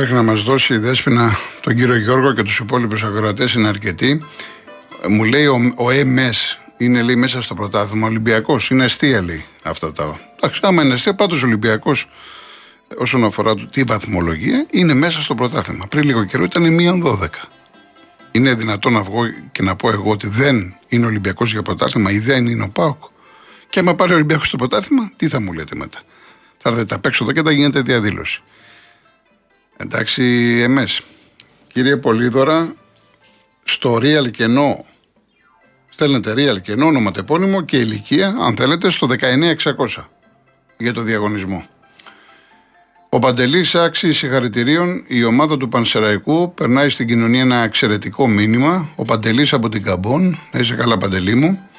μέχρι να μας δώσει η Δέσποινα τον κύριο Γιώργο και τους υπόλοιπους ακροατές είναι αρκετή. Μου λέει ο, ο ΕΜΕΣ είναι λέει, μέσα στο πρωτάθλημα. Ολυμπιακός είναι αστεία λέει αυτά τα. Εντάξει, άμα είναι αστεία, πάντως Ολυμπιακός όσον αφορά τη βαθμολογία είναι μέσα στο πρωτάθλημα. Πριν λίγο καιρό ήταν μείον 12. Είναι δυνατόν να βγω και να πω εγώ ότι δεν είναι Ολυμπιακός για πρωτάθλημα ή δεν είναι ο Πάοκ. Και άμα πάρει ο Ολυμπιακός στο πρωτάθλημα, τι θα μου λέτε μετά; Θα έρθετε απ' έξω εδώ και θα γίνεται διαδήλωση. Εντάξει, εμές. Κύριε Πολύδωρα, στο Real κενό, στέλνετε Real κενό, ονοματεπώνυμο και ηλικία, αν θέλετε, στο 19600 για το διαγωνισμό. Ο Παντελής άξιοι συγχαρητηρίων. Η ομάδα του Πανσεραϊκού περνάει στην κοινωνία ένα εξαιρετικό μήνυμα. Ο Παντελής από την Καμπόν. Να είσαι καλά, Παντελή μου.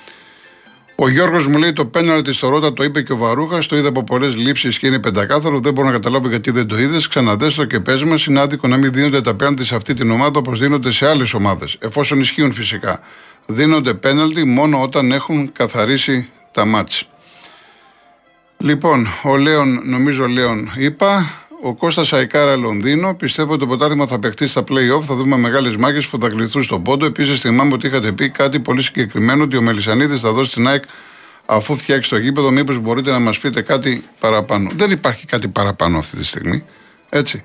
Ο Γιώργος μου λέει το πέναλτι στο Ρότα το είπε και ο Βαρούχας. Το είδα από πολλές λήψεις και είναι πεντακάθαρο. Δεν μπορώ να καταλάβω γιατί δεν το είδες. Ξαναδέστο και πες μας. Είναι άδικο να μην δίνονται τα πέναλτι σε αυτή την ομάδα όπως δίνονται σε άλλες ομάδες. Εφόσον ισχύουν φυσικά. Δίνονται πέναλτι μόνο όταν έχουν καθαρίσει τα μάτς. Λοιπόν, ο Λέων, νομίζω Λέων είπα. Ο Κώστας Αϊκάρα Λονδίνο. Πιστεύω ότι το ποτάθημα θα παιχτεί στα playoff. Θα δούμε μεγάλες μάχες που θα κληθούν στον πόντο. Επίσης, θυμάμαι ότι είχατε πει κάτι πολύ συγκεκριμένο ότι ο Μελισανίδης θα δώσει την ΑΕΚ αφού φτιάξει το γήπεδο. Μήπως μπορείτε να μας πείτε κάτι παραπάνω. Δεν υπάρχει κάτι παραπάνω αυτή τη στιγμή. Έτσι.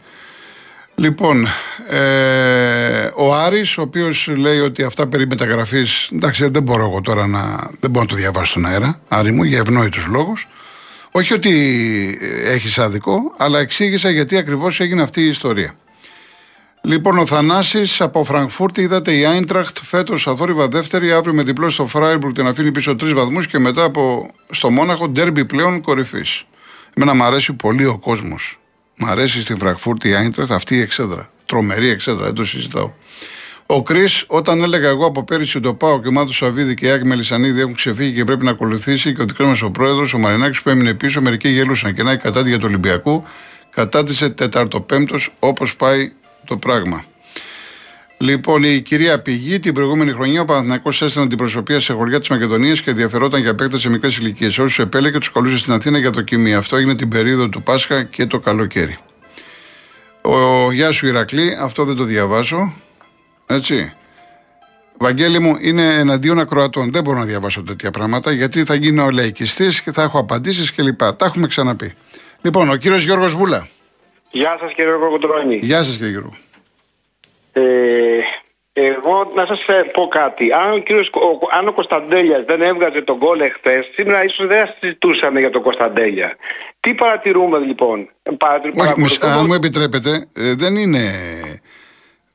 Λοιπόν, ε, ο Άρης, ο οποίος λέει ότι αυτά περί μεταγραφής. Εντάξει, δεν μπορώ εγώ τώρα να. Δεν μπορώ να το διαβάσω στον αέρα. Άρη μου, για ευνόητους λόγους. Όχι ότι έχεις άδικο, αλλά εξήγησα γιατί ακριβώς έγινε αυτή η ιστορία. Λοιπόν, ο Θανάσης από Φραγκφούρτη είδατε η Άιντραχτ φέτος αθόρυβα δεύτερη, αύριο με διπλό στο Φράιμπουργκ την αφήνει πίσω τρεις βαθμούς και μετά από στο Μόναχο ντέρμπι πλέον κορυφής. Εμένα μου αρέσει πολύ ο κόσμος. Μ' αρέσει στη Φραγκφούρτη η Άιντραχτ αυτή η εξέδρα. Τρομερή εξέδρα, δεν το συζητάω. Ο Κρι, όταν έλεγα εγώ από πέρυσι το πάω και ο Μάτος Σαββίδη και η Άκη Μελισανίδη έχουν ξεφύγει και πρέπει να ακολουθήσει και ο δικός μας ο πρόεδρος, ο Μαρινάκης που έμεινε πίσω, μερικοί γελούσαν και να η κατάδια του Ολυμπιακού κατάτησε τεταρτοπέμπτος όπως πάει το πράγμα. Λοιπόν, η κυρία Πηγή την προηγούμενη χρονιά ο Παναθυνακό έστειλε την προσωπία σε χωριά της Μακεδονίας και ενδιαφερόταν για παίκτες σε μικρές ηλικίες. Όσους επέλεγε, τους καλούσε στην Αθήνα για δοκιμή. Αυτό έγινε την περίοδο του Πάσχα και το καλοκαίρι. Ο Γεια σου Ηρακλή, αυτό δεν το διαβάζω. Έτσι. Βαγγέλη μου, είναι εναντίον ακροατών. Δεν μπορώ να διαβάσω τέτοια πράγματα γιατί θα γίνω λαϊκιστής και θα έχω απαντήσεις κλπ. Τα έχουμε ξαναπεί. Λοιπόν, ο κύριος Γιώργος Βούλα. Γεια σας κύριε Κοκοτρόνη. Γεια σας κύριε Γιώργο. Ε, εγώ να σας πω κάτι. Αν ο, κύριος, ο, αν ο Κωνσταντέλιας δεν έβγαζε τον κόλλ εχθές, σήμερα ίσως δεν συζητούσαμε για τον Κωνσταντέλια. Τι παρατηρούμε λοιπόν; Παρατηρούμε, Όχι, αν μου επιτρέπετε, ε, δεν είναι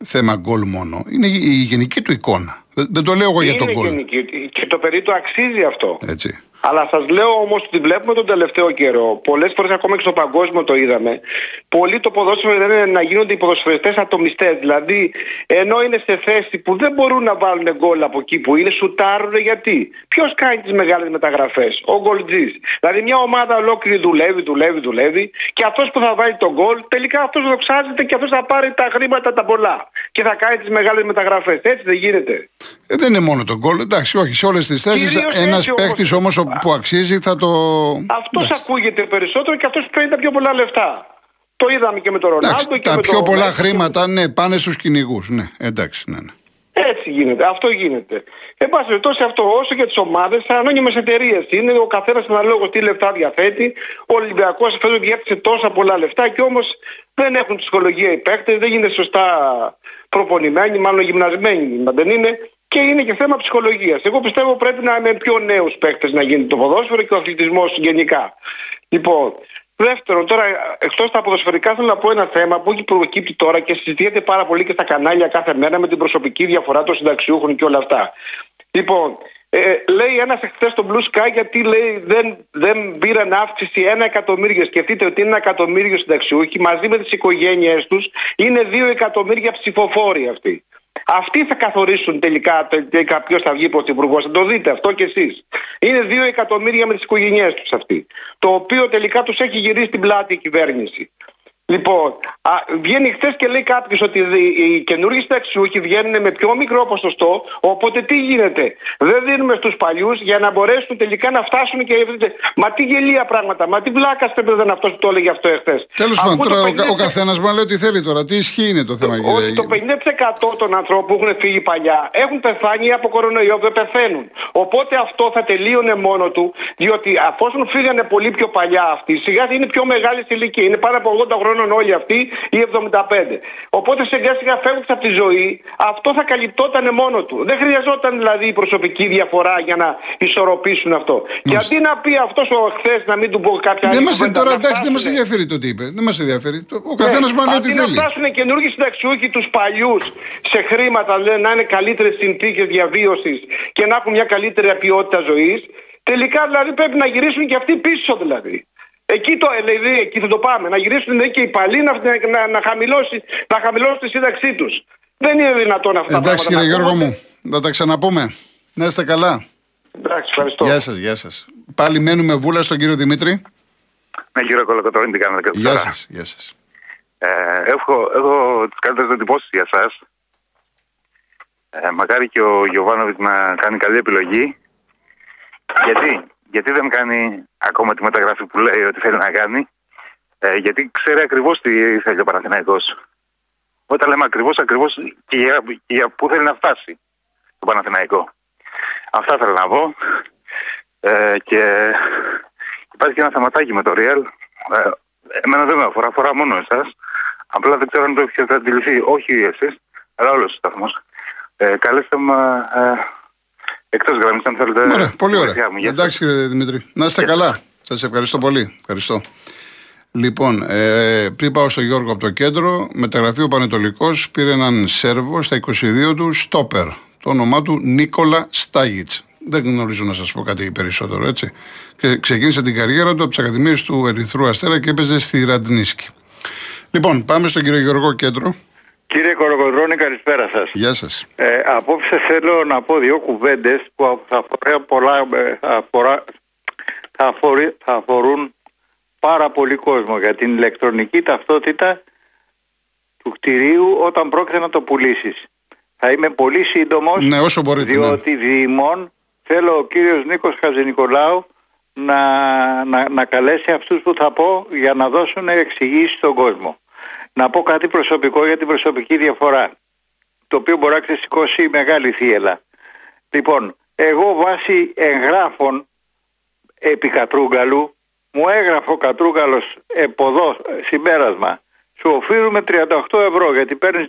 θέμα γκολ μόνο. Είναι η γενική του εικόνα. Δεν, το λέω εγώ για τον γκολ. Και το παιδί του αξίζει αυτό. Έτσι. Αλλά σας λέω όμως ότι βλέπουμε τον τελευταίο καιρό, πολλές φορές ακόμα και στο παγκόσμιο το είδαμε, πολλοί το ποδόσφαιρο είναι να γίνονται οι ποδοσφαιριστές ατομιστές. Δηλαδή, ενώ είναι σε θέση που δεν μπορούν να βάλουν γκολ από εκεί που είναι, σουτάρουν γιατί. Ποιος κάνει τις μεγάλες μεταγραφές, ο γκολτζής. Δηλαδή, μια ομάδα ολόκληρη δουλεύει, δουλεύει, δουλεύει και αυτός που θα βάλει τον γκολ, τελικά αυτός δοξάζεται και αυτός θα πάρει τα χρήματα τα πολλά και θα κάνει τις μεγάλες μεταγραφές. Έτσι δεν γίνεται. Ε, δεν είναι μόνο τον γκολ, εντάξει, όχι, σε όλες τις θέσεις ένας παίχτη όμως που αξίζει θα το. Αυτός ακούγεται περισσότερο και αυτός παίρνει τα πιο πολλά λεφτά. Το είδαμε και με τον Ρονάλντο και τα με πιο πολλά χρήματα, ναι, πάνε στους κυνηγούς. Ναι, εντάξει, ναι, ναι. Έτσι γίνεται, αυτό γίνεται. Εν πάση περιπτώσει, αυτό όσο για τις ομάδες, ανώνυμες εταιρείες είναι, ο καθένας αναλόγως τι λεφτά διαθέτει. Ο Ολυμπιακός φέτος διέθεσε τόσα πολλά λεφτά και όμως δεν έχουν ψυχολογία οι παίκτες, δεν είναι σωστά προπονημένοι, μάλλον γυμνασμένοι, δεν είναι και είναι και θέμα ψυχολογίας. Εγώ πιστεύω πρέπει να είναι πιο νέους παίκτες να γίνει το ποδόσφαιρο και ο αθλητισμός γενικά. Λοιπόν, δεύτερον, τώρα εκτός τα ποδοσφαιρικά θέλω να πω ένα θέμα που έχει προκύπτει τώρα και συζητιέται πάρα πολύ και στα κανάλια κάθε μέρα με την προσωπική διαφορά των συνταξιούχων και όλα αυτά. Λοιπόν, ε, λέει ένας εχθές στο Blue Sky γιατί λέει δεν, δεν πήραν αύξηση ένα εκατομμύριο. Σκεφτείτε ότι είναι ένα εκατομμύριο συνταξιούχοι μαζί με τις οικογένειές τους είναι δύο εκατομμύρια ψηφοφόροι αυτοί. Αυτοί θα καθορίσουν τελικά, τελικά ποιος θα βγει πρωθυπουργός. Θα το δείτε αυτό κι εσείς. Είναι δύο εκατομμύρια με τις οικογένειές τους αυτοί. Το οποίο τελικά τους έχει γυρίσει την πλάτη η κυβέρνηση. Λοιπόν, α, βγαίνει χθες και λέει κάποιος ότι οι καινούργιοι συνταξιούχοι βγαίνουν με πιο μικρό ποσοστό. Οπότε τι γίνεται; Δεν δίνουμε στους παλιούς για να μπορέσουν τελικά να φτάσουν και. Μα τι γελία πράγματα. Μα τι βλάκα στέμπεδαν αυτός που το έλεγε αυτό εχθές. Τέλος πάντων, τώρα 50... ο, ο καθένας μπορεί να λέει ότι θέλει τώρα. Τι ισχύει είναι το θέμα, κύριε; Ότι το 50% των ανθρώπων που έχουν φύγει παλιά έχουν πεθάνει από κορονοϊό, δεν πεθαίνουν. Οπότε αυτό θα τελείωνε μόνο του, διότι αφόσον φύγανε πολύ πιο παλιά αυτοί, σιγά είναι πιο μεγάλη ηλικία. Είναι πάνω από 80 χρόνων όλοι αυτοί ή 75. Οπότε σιγά σιγά φεύγουν από τη ζωή, αυτό θα καλυπτόταν μόνο του. Δεν χρειαζόταν δηλαδή η προσωπική διαφορά για να ισορροπήσουν αυτό. Μάλιστα. Και αντί να πει αυτός ο χθες να μην του πω κάποια άλλη Δεν τώρα εντάξει, δεν μας ενδιαφέρει το τι είπε. Δεν μας ενδιαφέρει. Ο καθένας ναι. λέει ότι θέλει. Να φτάσουν καινούργιοι συνταξιούχοι τους παλιούς σε χρήματα, λέει, να είναι καλύτερες συνθήκες διαβίωσης και να έχουν μια καλύτερη ποιότητα ζωής. Τελικά δηλαδή πρέπει να γυρίσουν και αυτοί πίσω δηλαδή. Εκεί, το, δηλαδή, εκεί θα το πάμε. Να γυρίσουν δηλαδή, και οι παλιοί να, να, να, χαμηλώσει, να χαμηλώσει τη σύνταξή τους. Δεν είναι δυνατόν αυτά τα Εντάξει, κύριε Γιώργο μου, θα τα ξαναπούμε. Να είστε καλά. Εντάξει, ευχαριστώ. Γεια σας, γεια σας. Πάλι μένουμε βούλα στον κύριο Δημήτρη. Ναι, κύριο Κολοκοτρόνη, τι κάνετε Γεια σας, γεια σας. Ε, έχω έχω τις καλύτερες εντυπώσει για εσά. Ε, μακάρι και ο Γιωβάνοβιτς να κάνει καλή επιλογή. Γιατί, γιατί δεν κάνει ακόμα τη μεταγραφή που λέει ότι θέλει να κάνει. Ε, γιατί ξέρει ακριβώς τι θέλει ο Παναθηναϊκός. Όταν λέμε ακριβώς, ακριβώς και, για, και για πού θέλει να φτάσει το Παναθηναϊκό. Αυτά θέλω να πω. Ε, και υπάρχει και ένα θεματάκι με το Real. Ε, εμένα δεν με αφορά, αφορά μόνο εσάς. Απλά δεν ξέρω αν το έχετε αντιληφθεί. Όχι εσείς, αλλά όλος ο σταθμός. Ε, καλέστε με ε, εκτός γραμμής, αν θέλετε. Ωραία, πολύ ωραία. Μου, Εντάξει, κύριε Δημήτρη. Να είστε καλά. Σας ευχαριστώ πολύ. Ευχαριστώ. Λοιπόν, ε, πριν πάω στο Γιώργο από το κέντρο, μεταγραφή ο Πανετολικός πήρε έναν Σέρβο στα 22 του, Στόπερ. Το όνομά του Νίκολα Στάγιτς. Δεν γνωρίζω να σας πω κάτι περισσότερο, έτσι. Και ξεκίνησε την καριέρα του από τις Ακαδημίες του Ερυθρού Αστέρα και έπαιζε στη Ραντνίσκη. Λοιπόν, πάμε στον κύριο Γιώργο Κέντρο. Κύριε Κοροκοντρώνη, καλησπέρα σας. Γεια σας. Ε, απόψε θέλω να πω δύο κουβέντες που θα, πολλά, ε, αφορά, θα, θα αφορούν πάρα πολύ κόσμο για την ηλεκτρονική ταυτότητα του κτηρίου όταν πρόκειται να το πουλήσεις. Θα είμαι πολύ σύντομος. Ναι, όσο μπορείτε. Ναι. Διότι ναι. διημών θέλω ο κύριος Νίκος Χαζηνικολάου να, να, να καλέσει αυτούς που θα πω για να δώσουν εξηγήσεις στον κόσμο. Να πω κάτι προσωπικό για την προσωπική διαφορά, το οποίο μπορεί να ξεσηκώσει μεγάλη θύελα. Λοιπόν, εγώ βάσει εγγράφων επί Κατρούγκαλου, μου έγραφε ο Κατρούγκαλος εποδό συμπέρασμα. Σου οφείλουμε 38 ευρώ γιατί παίρνεις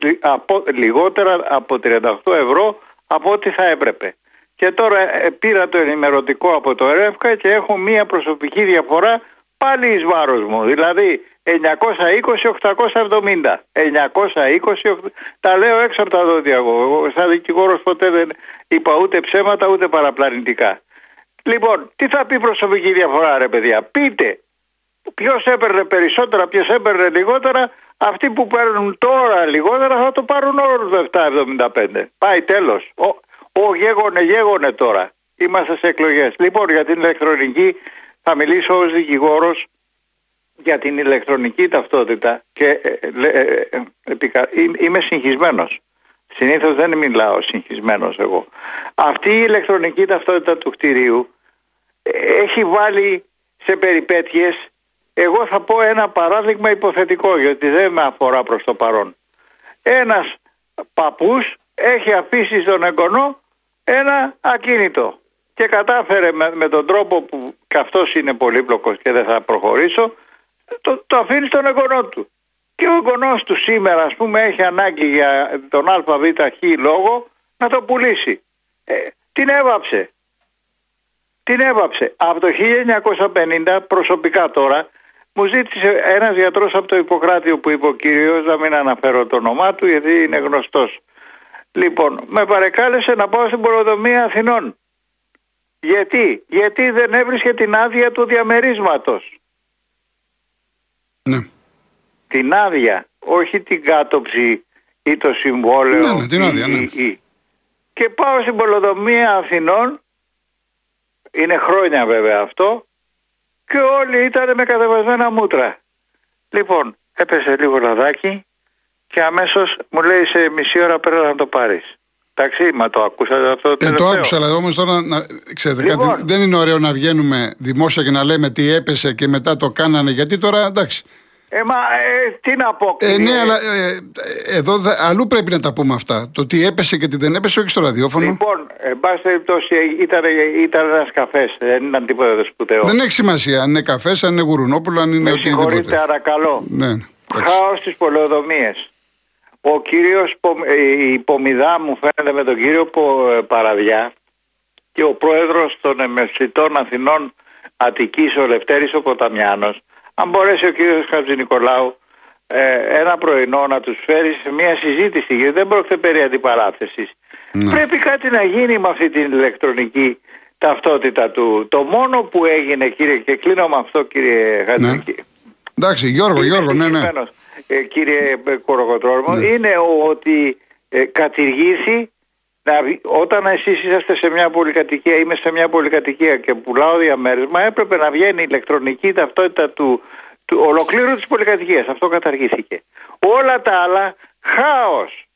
λιγότερα από 38 ευρώ από ό,τι θα έπρεπε. Και τώρα ε, πήρα το ενημερωτικό από το ΕΡΕΦΚΑ και έχω μία προσωπική διαφορά πάλι εις βάρος μου. Δηλαδή 920-870. 920, τα λέω έξω από τα δόντια εγώ. Σαν δικηγόρος ποτέ δεν είπα ούτε ψέματα ούτε παραπλανητικά. Λοιπόν, τι θα πει προσωπική διαφορά, ρε παιδιά; Πείτε ποιος έπαιρνε περισσότερα, ποιος έπαιρνε λιγότερα. Αυτοί που παίρνουν τώρα λιγότερα θα το πάρουν όλο το 7,75. Πάει τέλος. Ο, ο γέγονε, γέγονε τώρα. Είμαστε σε εκλογές. Λοιπόν, για την ηλεκτρονική θα μιλήσω ως δικηγόρος για την ηλεκτρονική ταυτότητα και ε, ε, ε, είμαι συγχυσμένος. Συνήθως δεν μιλάω συγχυσμένος εγώ. Αυτή η ηλεκτρονική ταυτότητα του κτηρίου έχει βάλει σε περιπέτειες εγώ θα πω ένα παράδειγμα υποθετικό γιατί δεν με αφορά προς το παρόν. Ένας παππούς έχει αφήσει στον εγγονό ένα ακίνητο και κατάφερε με, με τον τρόπο που και αυτός είναι πολύπλοκος και δεν θα προχωρήσω το, το αφήνει στον εγγονό του. Και ο εγγονός του σήμερα, ας πούμε, έχει ανάγκη για τον ΑΒ χ λόγο να το πουλήσει. Ε, την έβαψε. Την έβαψε. Από το 1950 προσωπικά τώρα μου ζήτησε ένας γιατρός από το Ιπποκράτιο που είπε ο κύριος, να μην αναφέρω το όνομά του γιατί είναι γνωστός. Λοιπόν, με παρεκάλεσε να πάω στην Πολοδομία Αθηνών. Γιατί, γιατί δεν έβρισκε την άδεια του διαμερίσματος. Ναι. Την άδεια, όχι την κάτοψη ή το συμβόλαιο. Ναι, ναι, την άδεια, ναι. Και πάω στην Πολοδομία Αθηνών, είναι χρόνια βέβαια αυτό, και όλοι ήταν με κατεβασμένα μούτρα. Λοιπόν, έπεσε λίγο λαδάκι και αμέσως μου λέει σε μισή ώρα πρέπει να το πάρεις. Εντάξει, μα το ακούσατε αυτό το Ε, το άκουσα, αλλά όμως τώρα να, ξέρετε Λοιπόν. κάτι, δεν είναι ωραίο να βγαίνουμε δημόσια και να λέμε τι έπεσε και μετά το κάνανε. Γιατί τώρα εντάξει. Ε, μα ε, τι να πω, Ε, κύριε. ναι, αλλά ε, εδώ δε- αλλού πρέπει να τα πούμε αυτά. Το τι έπεσε και τι δεν έπεσε, όχι στο ραδιόφωνο. Λοιπόν, εν πάση περιπτώσει ήταν, ήταν ένας καφές, δεν ήταν τίποτα το σπουδαίο. Δεν έχει σημασία αν είναι καφές, αν είναι γουρουνόπουλο, αν είναι Με συγχωρείτε, οτιδήποτε. παρακαλώ. Ναι, ναι. εντάξει. Χάος στις πολεοδομίες. Ο κύριος, Πο- ε, η Πομιδά μου φαίνεται με τον κύριο Πο- ε, Παραδιά και ο πρόεδρος των Εμεσητών Αθηνών Αττικής, ο Λευτέρης ο Ποταμιάνος, αν μπορέσει ο κύριος Χατζηνικολάου ε, ένα πρωινό να τους φέρει σε μια συζήτηση, γιατί δεν πρόκειται περί αντιπαράθεσης. Ναι. Πρέπει κάτι να γίνει με αυτή την ηλεκτρονική ταυτότητα του. Το μόνο που έγινε κύριε, και κλείνω με αυτό κύριε Χατζηνικολάου, Εντάξει, Γιώργο, Είμαι Γιώργο, ναι, ναι. Συγκεκριμένος, ε, κύριε Κοροκοτρόλμο, Ναι. είναι ότι ε, κατηργήθη να, βγει- όταν εσείς είσαστε σε μια πολυκατοικία, είμαι σε μια πολυκατοικία και πουλάω διαμέρισμα, έπρεπε να βγαίνει η ηλεκτρονική ταυτότητα του, του ολοκλήρου της πολυκατοικίας. Αυτό καταργήθηκε. Όλα τα άλλα, χάος.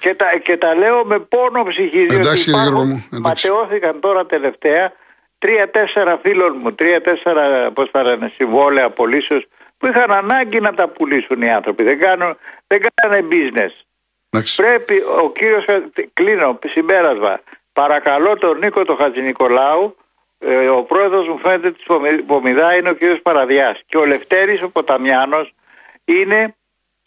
Και τα, και τα λέω με πόνο ψυχής, διότι Εντάξει, κύριε υπάρχουν- Γιώργο μου, εντάξει. ματαιώθηκαν τώρα τελευταία τρία-τέσσερα φίλων μου, τρία-τέσσερα πώς τα λένε, συμβόλαια πωλήσεως που είχαν ανάγκη να τα πουλήσουν οι άνθρωποι. Δεν, κάνουν, δεν κάνανε business. Εντάξει. Πρέπει ο κύριος, κλείνω, συμπέρασμα, παρακαλώ τον Νίκο τον Χατζηνικολάου, ε, ο πρόεδρος μου φαίνεται της Πομι- Πομιδά είναι ο κύριος Παραδιάς και ο Λευτέρης ο Ποταμιάνος είναι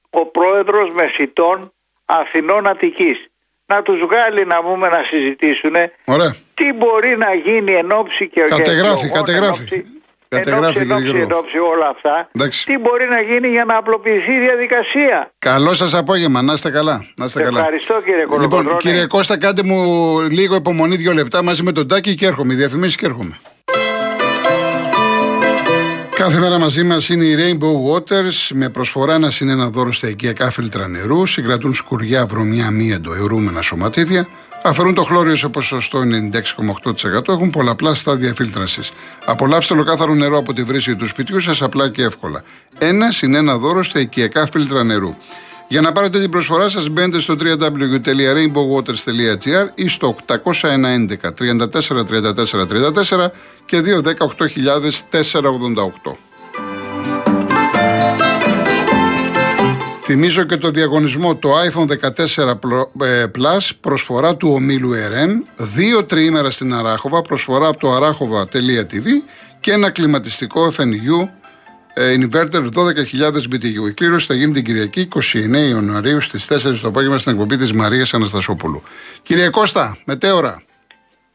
ο πρόεδρος μεσητών Αθηνών Αττικής. Να τους βγάλει να πούμε να συζητήσουν Ωραία. τι μπορεί να γίνει εν ώψη και Κατεγράφει, και εκλογών, κατεγράφει. Εν ώψη- Κατεγράφει, εν ώψη, κύριε εν ώψη, Γιώργο. εν ώψη όλα αυτά. Εντάξει. Τι μπορεί να γίνει για να απλοποιηθεί η διαδικασία; Καλό σας απόγευμα, να είστε καλά. Να είστε καλά. Ευχαριστώ κύριε Κολοκοτρώνη. Λοιπόν, κύριε Κώστα, κάντε μου λίγο υπομονή δύο λεπτά μαζί με τον Τάκη και έρχομαι. Διαφημίσεις και έρχομαι. Κάθε μέρα μαζί μας είναι η Rainbow Waters με προσφορά ένα συν ένα δώρο στα οικιακά φίλτρα νερού. Συγκρατούν σκουριά, βρωμιά, μίαντο, αιωρούμενα σωματίδια. Αφαιρούν το χλώριο σε ποσοστό 96,8%. Έχουν πολλαπλά στάδια φίλτρασης. Απολαύστε ολοκάθαρο νερό από τη βρύση του σπιτιού σας απλά και εύκολα. Ένα συν ένα δώρο στα οικιακά φίλτρα νερού. Για να πάρετε την προσφορά σας μπαίνετε στο www.rainbowwaters.gr ή στο 811 34 34 34 και 210 Θυμίζω και το διαγωνισμό το iPhone 14 Pro- ε, Plus προσφορά του ομίλου ΕΡΕΝ, δύο τριήμερα στην Αράχοβα, προσφορά από το αράχοβα.tv και ένα κλιματιστικό FNU ε, inverter 12.000 BTU. Η κλήρωση θα γίνει την Κυριακή 29 Ιανουαρίου στις 4 το απόγευμα στην εκπομπή της Μαρίας Αναστασόπουλου. Κύριε Κώστα, μετέωρα.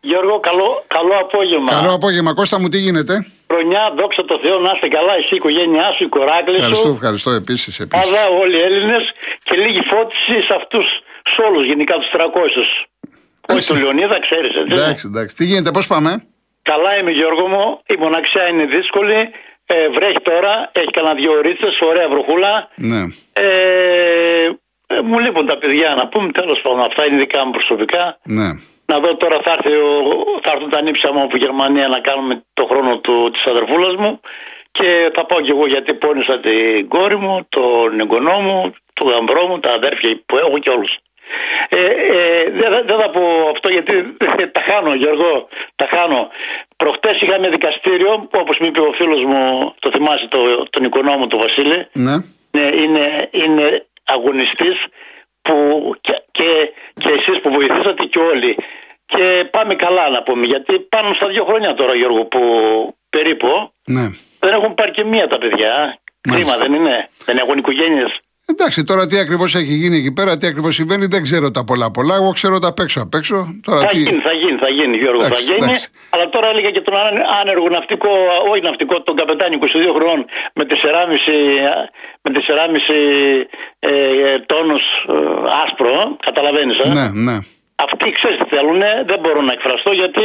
Γιώργο, καλό, καλό απόγευμα. Καλό απόγευμα. Κώστα μου τι γίνεται; Χρονιά, δόξα τω Θεώ, να είστε καλά, εσύ, η οικογένειά σου, η κοράκλη Ευχαριστώ, σου. ευχαριστώ επίσης. επίσης. Πάντα όλοι οι Έλληνες και λίγη φώτιση σε αυτούς σε όλους, γενικά τους 300. Όχι του Λεωνίδα, ξέρεις, έτσι. Εντάξει, εντάξει. Τι γίνεται, πώς πάμε; Καλά είμαι, Γιώργο μου. Η μοναξιά είναι δύσκολη. Ε, βρέχει τώρα, έχει κανένα δύο ωρίτσε, ωραία βροχούλα. Ναι. Ε, ε, μου λείπουν τα παιδιά να πούμε, τέλος πάντων, αυτά είναι δικά μου προσωπικά. Ναι. Να δω τώρα θα, έρθει ο, θα έρθουν τα νύψια μου από Γερμανία να κάνουμε το χρόνο του, της αδερφούλας μου και θα πάω κι εγώ γιατί πόνισα την κόρη μου, τον εγγονό μου, τον γαμπρό μου, τα αδέρφια που έχω και όλους. Ε, ε, δεν, θα- δεν θα πω αυτό γιατί τα χάνω Γιώργο, τα χάνω. Προχτές είχαμε δικαστήριο που όπως μου είπε ο φίλος μου, το θυμάσαι το, τον οικονόμο του Βασίλη, Ναι. ναι, είναι, είναι αγωνιστής που και, και, και εσείς που βοηθήσατε και όλοι. Και πάμε καλά να πούμε, γιατί πάνω στα δύο χρόνια τώρα Γιώργο που περίπου Ναι. δεν έχουν πάρει και μία τα παιδιά. Κρίμα Μάλιστα. δεν είναι, δεν έχουν οικογένειες; Εντάξει, τώρα τι ακριβώς έχει γίνει εκεί πέρα, τι ακριβώς συμβαίνει, δεν ξέρω τα πολλά πολλά. Εγώ ξέρω τα απ' έξω απ' έξω. Τώρα Θα τι. γίνει, θα γίνει, θα γίνει Γιώργο, Εντάξει, θα γίνει. εντάξει. Αλλά τώρα έλεγα και τον άνε- άνεργο ναυτικό, όχι ναυτικό, τον καπετάνι 22 χρόνων με 4,5, με 4,5 ε, ε, τόνους ε, άσπρο, καταλαβαίνεις, ε; Ναι, ναι. Αυτοί ξέρεις τι θέλουν, δεν μπορώ να εκφραστώ γιατί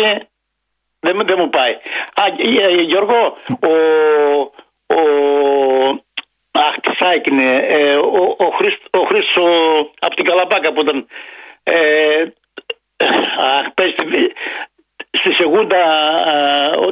δεν, μου- δεν μου πάει. Α, ε, ε, Γιώργο, ο, ο, αχ, τι θα έκανε, ε, ο, ο, Χρήστ, ο Χρήστος ο- από την Καλαπάκα που ήταν, ε, αχ, πες, στη- στη Σεγούντα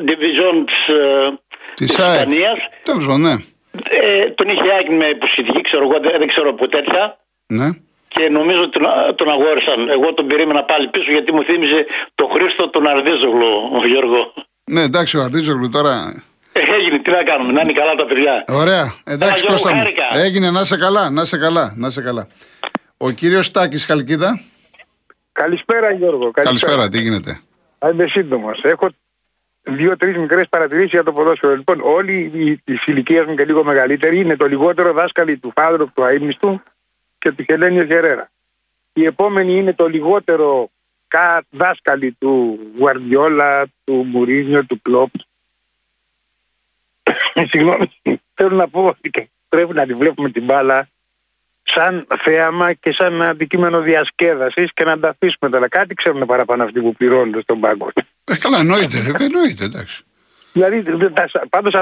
Division της, ε, Της της ΑΕΚ. Ισπανίας, Τέλος πάντων, ναι. Ε, τον είχε άκρη με υποσχετική, ξέρω εγώ, δεν, δεν ξέρω από τέτοια. Ναι. Και νομίζω ότι τον, τον αγόρισαν. Εγώ τον περίμενα πάλι πίσω γιατί μου θύμιζε τον Χρήστο τον Αρδίζογλου, ο Γιώργο. Ναι, εντάξει, ο Αρτίζογλου τώρα. Ε, έγινε, τι να κάνουμε, να είναι καλά τα παιδιά. Ωραία. Εντάξει, Γιώργο, Κώστα μου. χάρηκα. Έγινε, να σε καλά, να σε καλά, να σε καλά. Ο κύριος Τάκη Χαλκίδα. Καλησπέρα Γιώργο. Καλησπέρα, τι γίνεται; Θα είμαι σύντομος. Έχω δύο-τρεις μικρές παρατηρήσεις για το ποδόσφαιρο. Λοιπόν, όλοι οι της ηλικίας μου και λίγο μεγαλύτεροι είναι το λιγότερο δάσκαλοι του Φάδρου, του Αίμνηστου και του Χελένιο Γερέρα. Η επόμενη είναι το λιγότερο κα δάσκαλοι του Γουαρδιόλα, του Μουρίνιο, του Κλόπ. Συγγνώμη, θέλω να πω ότι πρέπει να τη βλέπουμε την μπάλα σαν θέαμα και σαν αντικείμενο διασκέδασης και να τα αφήσουμε τώρα. Κάτι ξέρουν παραπάνω αυτοί που πληρώνονται στον πάγκο. Ε, καλά, εννοείται, ε, εννοείται, εντάξει. Δηλαδή, πάντως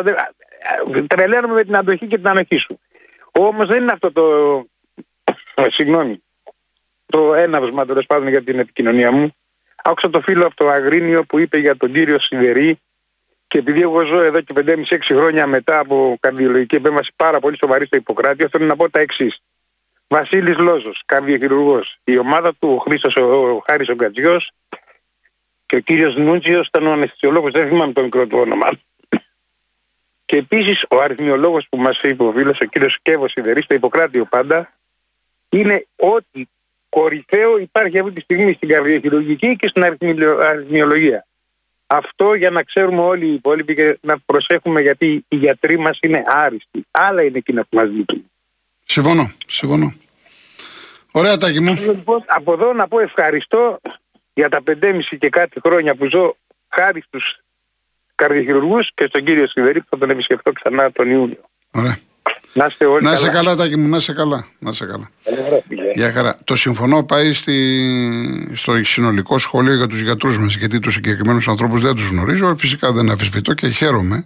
τρελαίνομαι με την αντοχή και την ανοχή σου. Όμως δεν είναι αυτό το. ε, Συγγνώμη. Το έναυσμα τέλος πάντων για την επικοινωνία μου. Άκουσα το φίλο από το Αγρίνιο που είπε για τον κύριο Σιδερή και επειδή εγώ ζω εδώ και 5,5-6 χρόνια μετά από καρδιολογική επέμβαση πάρα πολύ σοβαρή στο Ιπποκράτιο, θέλω να πω τα εξής. Βασίλης Λόζος, καρδιοχειρουργό. Η ομάδα του, ο Χρήστος ο Χάρης ο Γκατζιός και ο κύριος Νούτζιο ήταν ο αναισθησιολόγος, δεν θυμάμαι το μικρό του όνομα. Και επίσης ο αριθμιολόγος που μας είπε ο φίλο, ο κύριος Κέβο Σιδερή, στο Ιπποκράτιο πάντα, είναι ότι κορυφαίο υπάρχει αυτή τη στιγμή στην καρδιοχειρουργική και στην αριθμιλο- αριθμιολογία. Αυτό για να ξέρουμε όλοι οι υπόλοιποι και να προσέχουμε γιατί οι γιατροί μας είναι άριστοι. Άλλα είναι εκείνα που μας λείπουν. Συμφωνώ, συμφωνώ. Ωραία, Τάκη μου. Λοιπόν, από εδώ να πω ευχαριστώ για τα 5,5 και κάτι χρόνια που ζω χάρη στους καρδιοχειρουργούς και στον κύριο Σιδερή που θα τον επισκεφτώ ξανά τον Ιούνιο. Ωραία. Να είστε όλοι Να είσαι καλά, Τάκη μου, να είσαι καλά. Να είσαι καλά. Γεια χαρά. Το συμφωνώ πάει στη, στο συνολικό σχολείο για τους γιατρούς μας, γιατί τους συγκεκριμένους ανθρώπους δεν τους γνωρίζω. Φυσικά δεν αφισβητώ και χαίρομαι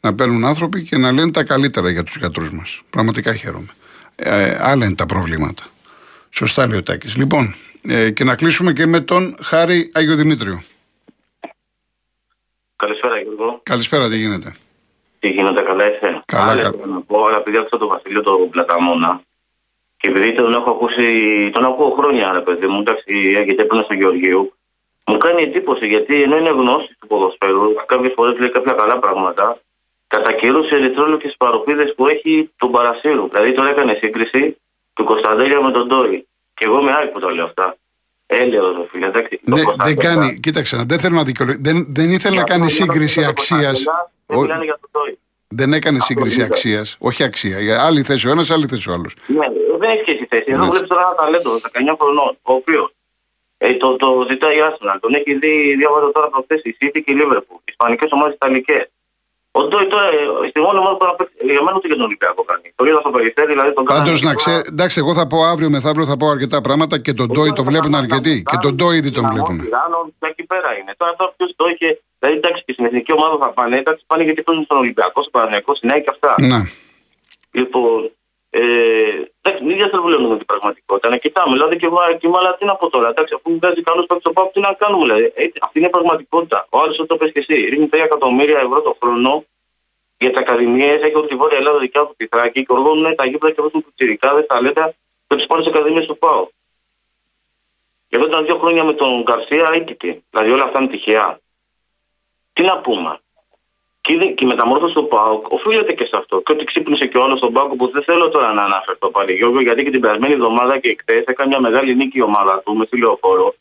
να παίρνουν άνθρωποι και να λένε τα καλύτερα για τους γιατρούς μας. Πραγματικά χαίρομαι. Ε, άλλα είναι τα προβλήματα. Σωστά λέει ο Τάκης. Λοιπόν, ε, και να κλείσουμε και με τον Χάρη Αγιοδημήτριο. Καλησπέρα Γιώργο. Καλησπέρα, τι γίνεται; Τι γίνεται, καλά είσαι; Καλά, Άλλα καλά. θέλω να πω, αλλά επειδή άκουσα τον Βασίλειο τον Πλαταμόνα και επειδή τον έχω ακούσει, τον ακούω χρόνια, ρε παιδί μου, εντάξει, γιατί έπαιρνε στο Γεωργίου, μου κάνει εντύπωση γιατί ενώ είναι γνώση του ποδοσφαίρου, κάποιες φορές λέει κάποια καλά πράγματα, κατά καιρού σε ερυθρόλογε παροπίδες που έχει τον Παρασύρου. Δηλαδή τώρα έκανε σύγκριση του Κωνσταντέλια με τον Ντόρι. Και εγώ είμαι άλλη που τα λέω αυτά. Έλεος, ρε φίλε, εντάξει. το Ναι, δεν Κωνσταντέλια- κάνει, κοίταξε, δεν θέλω να δικαιολογήσω. Δεν, δεν ήθελε να κάνει σύγκριση αξίας. Δεν μιλάνε για τον Ντόρι. Δεν έκανε σύγκριση είδα. αξίας. Όχι αξία. Για άλλη θέση ο ένας, άλλη θέση ο άλλος. Ναι, δεν έχει σχέση θέση. Εδώ Ναι. βλέπει τώρα ένα ταλέντο 19 χρονών, ο οποίος ε, το, το ζητάει η Arsenal. Τον έχει δει, διάβαζα τώρα προχθές η City και η Liverpool. Ισπανικές ομάδες Ιταλικές. Ο Ντόι τώρα, ε, στη μόνη ομάδα που να παίξει, για μένα ούτε για τον Ολυμπιακό κάνει. Το είδα στο περιστέρι, δηλαδή τον Πάντως κάνανε να τώρα- ξέρει, εντάξει, εγώ θα πω αύριο μεθαύριο θα πω αρκετά πράγματα και τον Ντόι το βλέπουν αρκετοί. Και τον Ντόι ήδη τον Δυναμό, βλέπουν. Τυράννων, και εκεί πέρα είναι. Τώρα αυτό ποιος το είχε. Δηλαδή εντάξει και στην εθνική ομάδα θα πάνε, εντάξει πάνε γιατί παίζουν στον Ολυμπιακό, στον Παναγιακό, στην ΑΕΚ και αυτά. Ναι. Λοιπόν, ε, εντάξει, μην διαστρεβλώνουμε με την πραγματικότητα. Να κοιτάμε, δηλαδή και εγώ εκεί, αλλά τι να πω τώρα. Εντάξει, αφού βγάζει καλούς παίκτες στο ΠΑΠ, τι να κάνουμε, δηλαδή. Ε, αυτή είναι η πραγματικότητα. Ο άλλο το πες και εσύ. Ρίχνει 3 εκατομμύρια ευρώ το χρόνο για τις ακαδημίες. Έχει όλη τη Βόρεια Ελλάδα δικιά του πυθράκι και οργώνουν τα γήπεδα και βάζουν τους τσιρικάδες, τα λέτα και του πάνε στι ακαδημίες του ΠΑΟ. Και εδώ ήταν δύο χρόνια με τον Γκαρσία αίτητη. Δηλαδή όλα αυτά είναι τυχαία. Τι να πούμε. Και, είδε- και η μεταμόρφωση του ΠΑΟΚ οφείλεται και σε αυτό. Και ότι ξύπνησε και ο άλλος τον ΠΑΟΚ που δεν θέλω τώρα να αναφερθώ πάλι Γιώργο, γιατί και την περασμένη εβδομάδα και χθες έκανε μια μεγάλη νίκη η ομάδα του με τηλεοφόρο.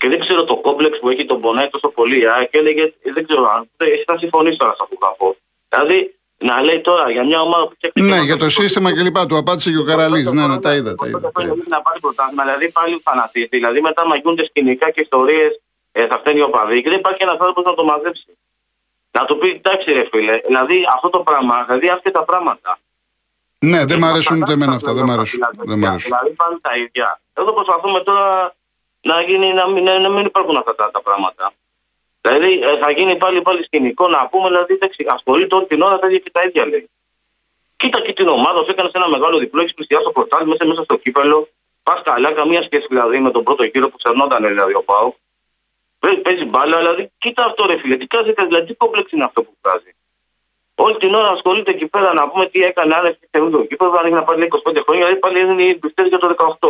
Και δεν ξέρω το κόμπλεξ που έχει τον πονάει τόσο πολύ. Α, και έλεγε, ε, δεν ξέρω αν ε, εσύ θα συμφωνήσει τώρα σε αυτό που θα πω. Δηλαδή να λέει τώρα για μια ομάδα που φτιάχνει. Ναι, για το σύστημα κλπ. Του απάντησε και ο Καραλής. Ναι, ναι, τα είδα. Τα είδα, τα είδα. Να πάρει πρωτάθλημα, δηλαδή πάλι φανατή. Δηλαδή μετά μαγιούνται σκηνικά και ιστορίες, ε, θα φταίνει ο παδί και δεν υπάρχει ένας άνθρωπος να το μαζέψει. Να του πει, εντάξει ρε φίλε, δηλαδή αυτό το πράγμα, δηλαδή αυτά τα πράγματα. Ναι, δεν μ' αρέσουν ούτε εμένα αυτά. Δεν μ' αρέσουν. Δεν μ' αρέσουν. Δηλαδή πάνε τα ίδια. Εδώ προσπαθούμε τώρα να, γίνει, να, μην, να μην υπάρχουν αυτά τα, τα πράγματα. Δηλαδή ε, θα γίνει πάλι πάλι σκηνικό να πούμε, δηλαδή εντάξει, ασχολείται όλη την ώρα τα ίδια και τα ίδια λέει. Κοίτα και την ομάδα, σου έκανες ένα μεγάλο διπλό, έχεις πλησιάσει το πορτάλι μέσα, μέσα στο κύπελο. Πας καλά, καμία σχέση δηλαδή με τον πρώτο γύρο που ξερνόταν δηλαδή ο Πάο. Παίζει μπάλα, δηλαδή κοίτα αυτό ρε φίλε, τι κάνει, δηλαδή τι κόμπλεξ είναι αυτό που βγάζει. Όλη την ώρα ασχολείται εκεί πέρα να πούμε τι έκανε άνευ και θεούδο. Και πρέπει να έχει να πάρει 25 χρόνια, δηλαδή πάλι είναι οι πιστέ για το 18.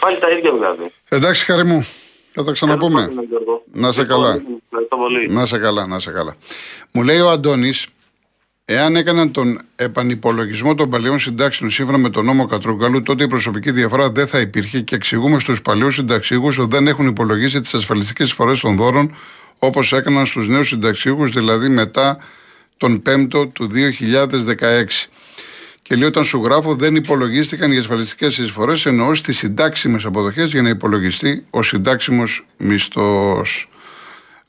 Πάλι τα ίδια δηλαδή. Εντάξει, χαρή μου. Θα τα ξαναπούμε. Ευχαριστώ, Γιώργο. Να σε καλά. Ευχαριστώ πολύ. Να σε καλά, να σε καλά. Μου λέει ο Αντώνης, εάν έκαναν τον επανυπολογισμό των παλαιών συντάξεων σύμφωνα με τον νόμο Κατρούγκαλου, τότε η προσωπική διαφορά δεν θα υπήρχε και εξηγούμε στους παλαιούς συνταξίγου ότι δεν έχουν υπολογίσει τις ασφαλιστικές εισφορέ των δώρων όπως έκαναν στους νέους συνταξίγου, δηλαδή μετά τον 5ο του 2016. Και λέει όταν σου γράφω δεν υπολογίστηκαν οι ασφαλιστικές εισφορές εννοώ στις συντάξιμες αποδοχές για να υπολογιστεί ο συντάξιμος μισθός.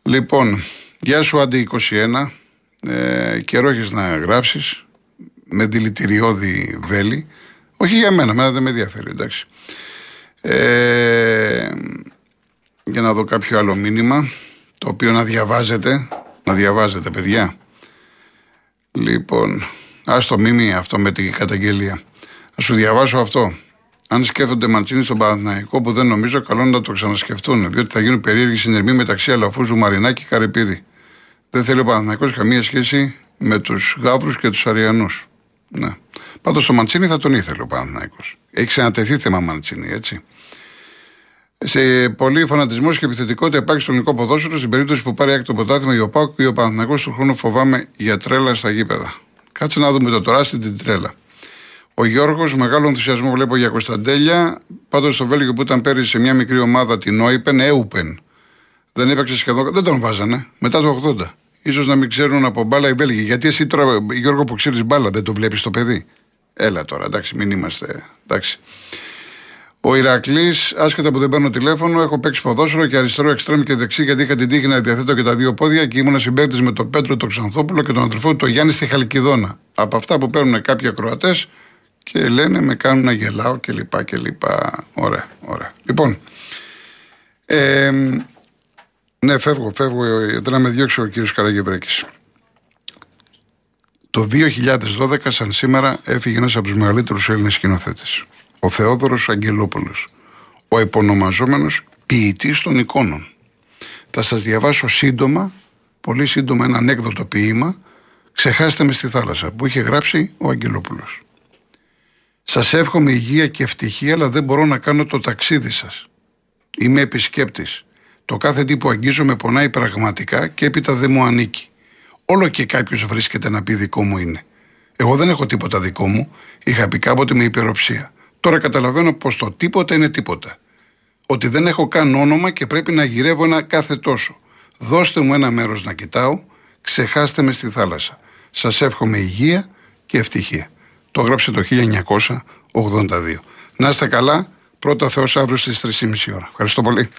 Λοιπόν, γεια σου Άντι 21. Ε, καιρό έχεις να γράψεις με δηλητηριώδη βέλη. Όχι για μένα, μένα δεν με ενδιαφέρει, εντάξει. Ε, για να δω κάποιο άλλο μήνυμα το οποίο να διαβάζετε. Να διαβάζετε, παιδιά. Λοιπόν, ας το μίμη αυτό με την καταγγελία. Θα σου διαβάσω αυτό. Αν σκέφτονται Μαντσίνη στον Παναθηναϊκό, που δεν νομίζω, καλό είναι να το ξανασκεφτούν. Διότι θα γίνουν περίεργοι συνερμοί μεταξύ Αλαφούζου, Μαρινάκη και Καρεπίδη. Δεν θέλει ο Παναθηναϊκός καμία σχέση με τους Γάβρου και τους Αριανούς. Ναι. Πάντως το Μαντσίνη θα τον ήθελε ο Παναθηναϊκός. Έχει ξανατεθεί θέμα Μαντσίνη, έτσι. Σε πολύ φανατισμός και επιθετικότητα υπάρχει στο ελληνικό ποδόσφαιρο στην περίπτωση που πάρει άκρη το πρωτάθλημα για ο Πάουκ και ο Παναθυνακό του χρόνου φοβάμαι για τρέλα στα γήπεδα. Κάτσε να δούμε το τώρα την τρέλα. Ο Γιώργος, μεγάλο ενθουσιασμό βλέπω για Κωνσταντέλια. Πάντως στο Βέλγιο που ήταν πέρυσι σε μια μικρή ομάδα την Όιπεν, Έουπεν. Δεν έπαιξε σχεδόν. Δεν τον βάζανε μετά το 80. Σω να μην ξέρουν από μπάλα οι Βέλγοι. Γιατί εσύ τώρα, Γιώργο, που ξέρεις μπάλα, δεν το βλέπεις το παιδί; Έλα τώρα, εντάξει, μην είμαστε. Εντάξει. Ο Ηρακλής, άσχετα που δεν παίρνω τηλέφωνο, έχω παίξει ποδόσφαιρο και αριστερό εξτρέμ και δεξί γιατί είχα την τύχη να διαθέτω και τα δύο πόδια και ήμουν συμπαίκτης με τον Πέτρο τον Ξανθόπουλο και τον αδερφό του τον Γιάννη στη Χαλκιδόνα. Από αυτά που παίρνουν κάποιοι ακροατές και λένε με κάνουν να γελάω κλπ. κλπ. Ωραία, ωραία. Λοιπόν, ε, ναι, φεύγω, φεύγω. Δεν να με διώξει ο κύριος Καραγευρέκη. Το 2012, σαν σήμερα, έφυγε ένας από τους μεγαλύτερους Έλληνες σκηνοθέτες ο Θεόδωρος Αγγελόπουλος, ο επωνομαζόμενος ποιητής των εικόνων. Θα σας διαβάσω σύντομα, πολύ σύντομα ένα ανέκδοτο ποίημα, «Ξεχάστε με στη θάλασσα» που είχε γράψει ο Αγγελόπουλος. Σας εύχομαι υγεία και ευτυχία, αλλά δεν μπορώ να κάνω το ταξίδι σας. Είμαι επισκέπτης. Το κάθε τι που αγγίζω με πονάει πραγματικά και έπειτα δεν μου ανήκει. Όλο και κάποιος βρίσκεται να πει δικό μου είναι. Εγώ δεν έχω τίποτα δικό μου. Είχα πει κάποτε με υπεροψία. Τώρα καταλαβαίνω πως το τίποτα είναι τίποτα. Ότι δεν έχω καν όνομα και πρέπει να γυρεύω ένα κάθε τόσο. Δώστε μου ένα μέρος να κοιτάω, ξεχάστε με στη θάλασσα. Σας εύχομαι υγεία και ευτυχία. Το έγραψε το 1982. Να είστε καλά. Πρώτα Θεός αύριο στις 3.30 ώρα. Ευχαριστώ πολύ.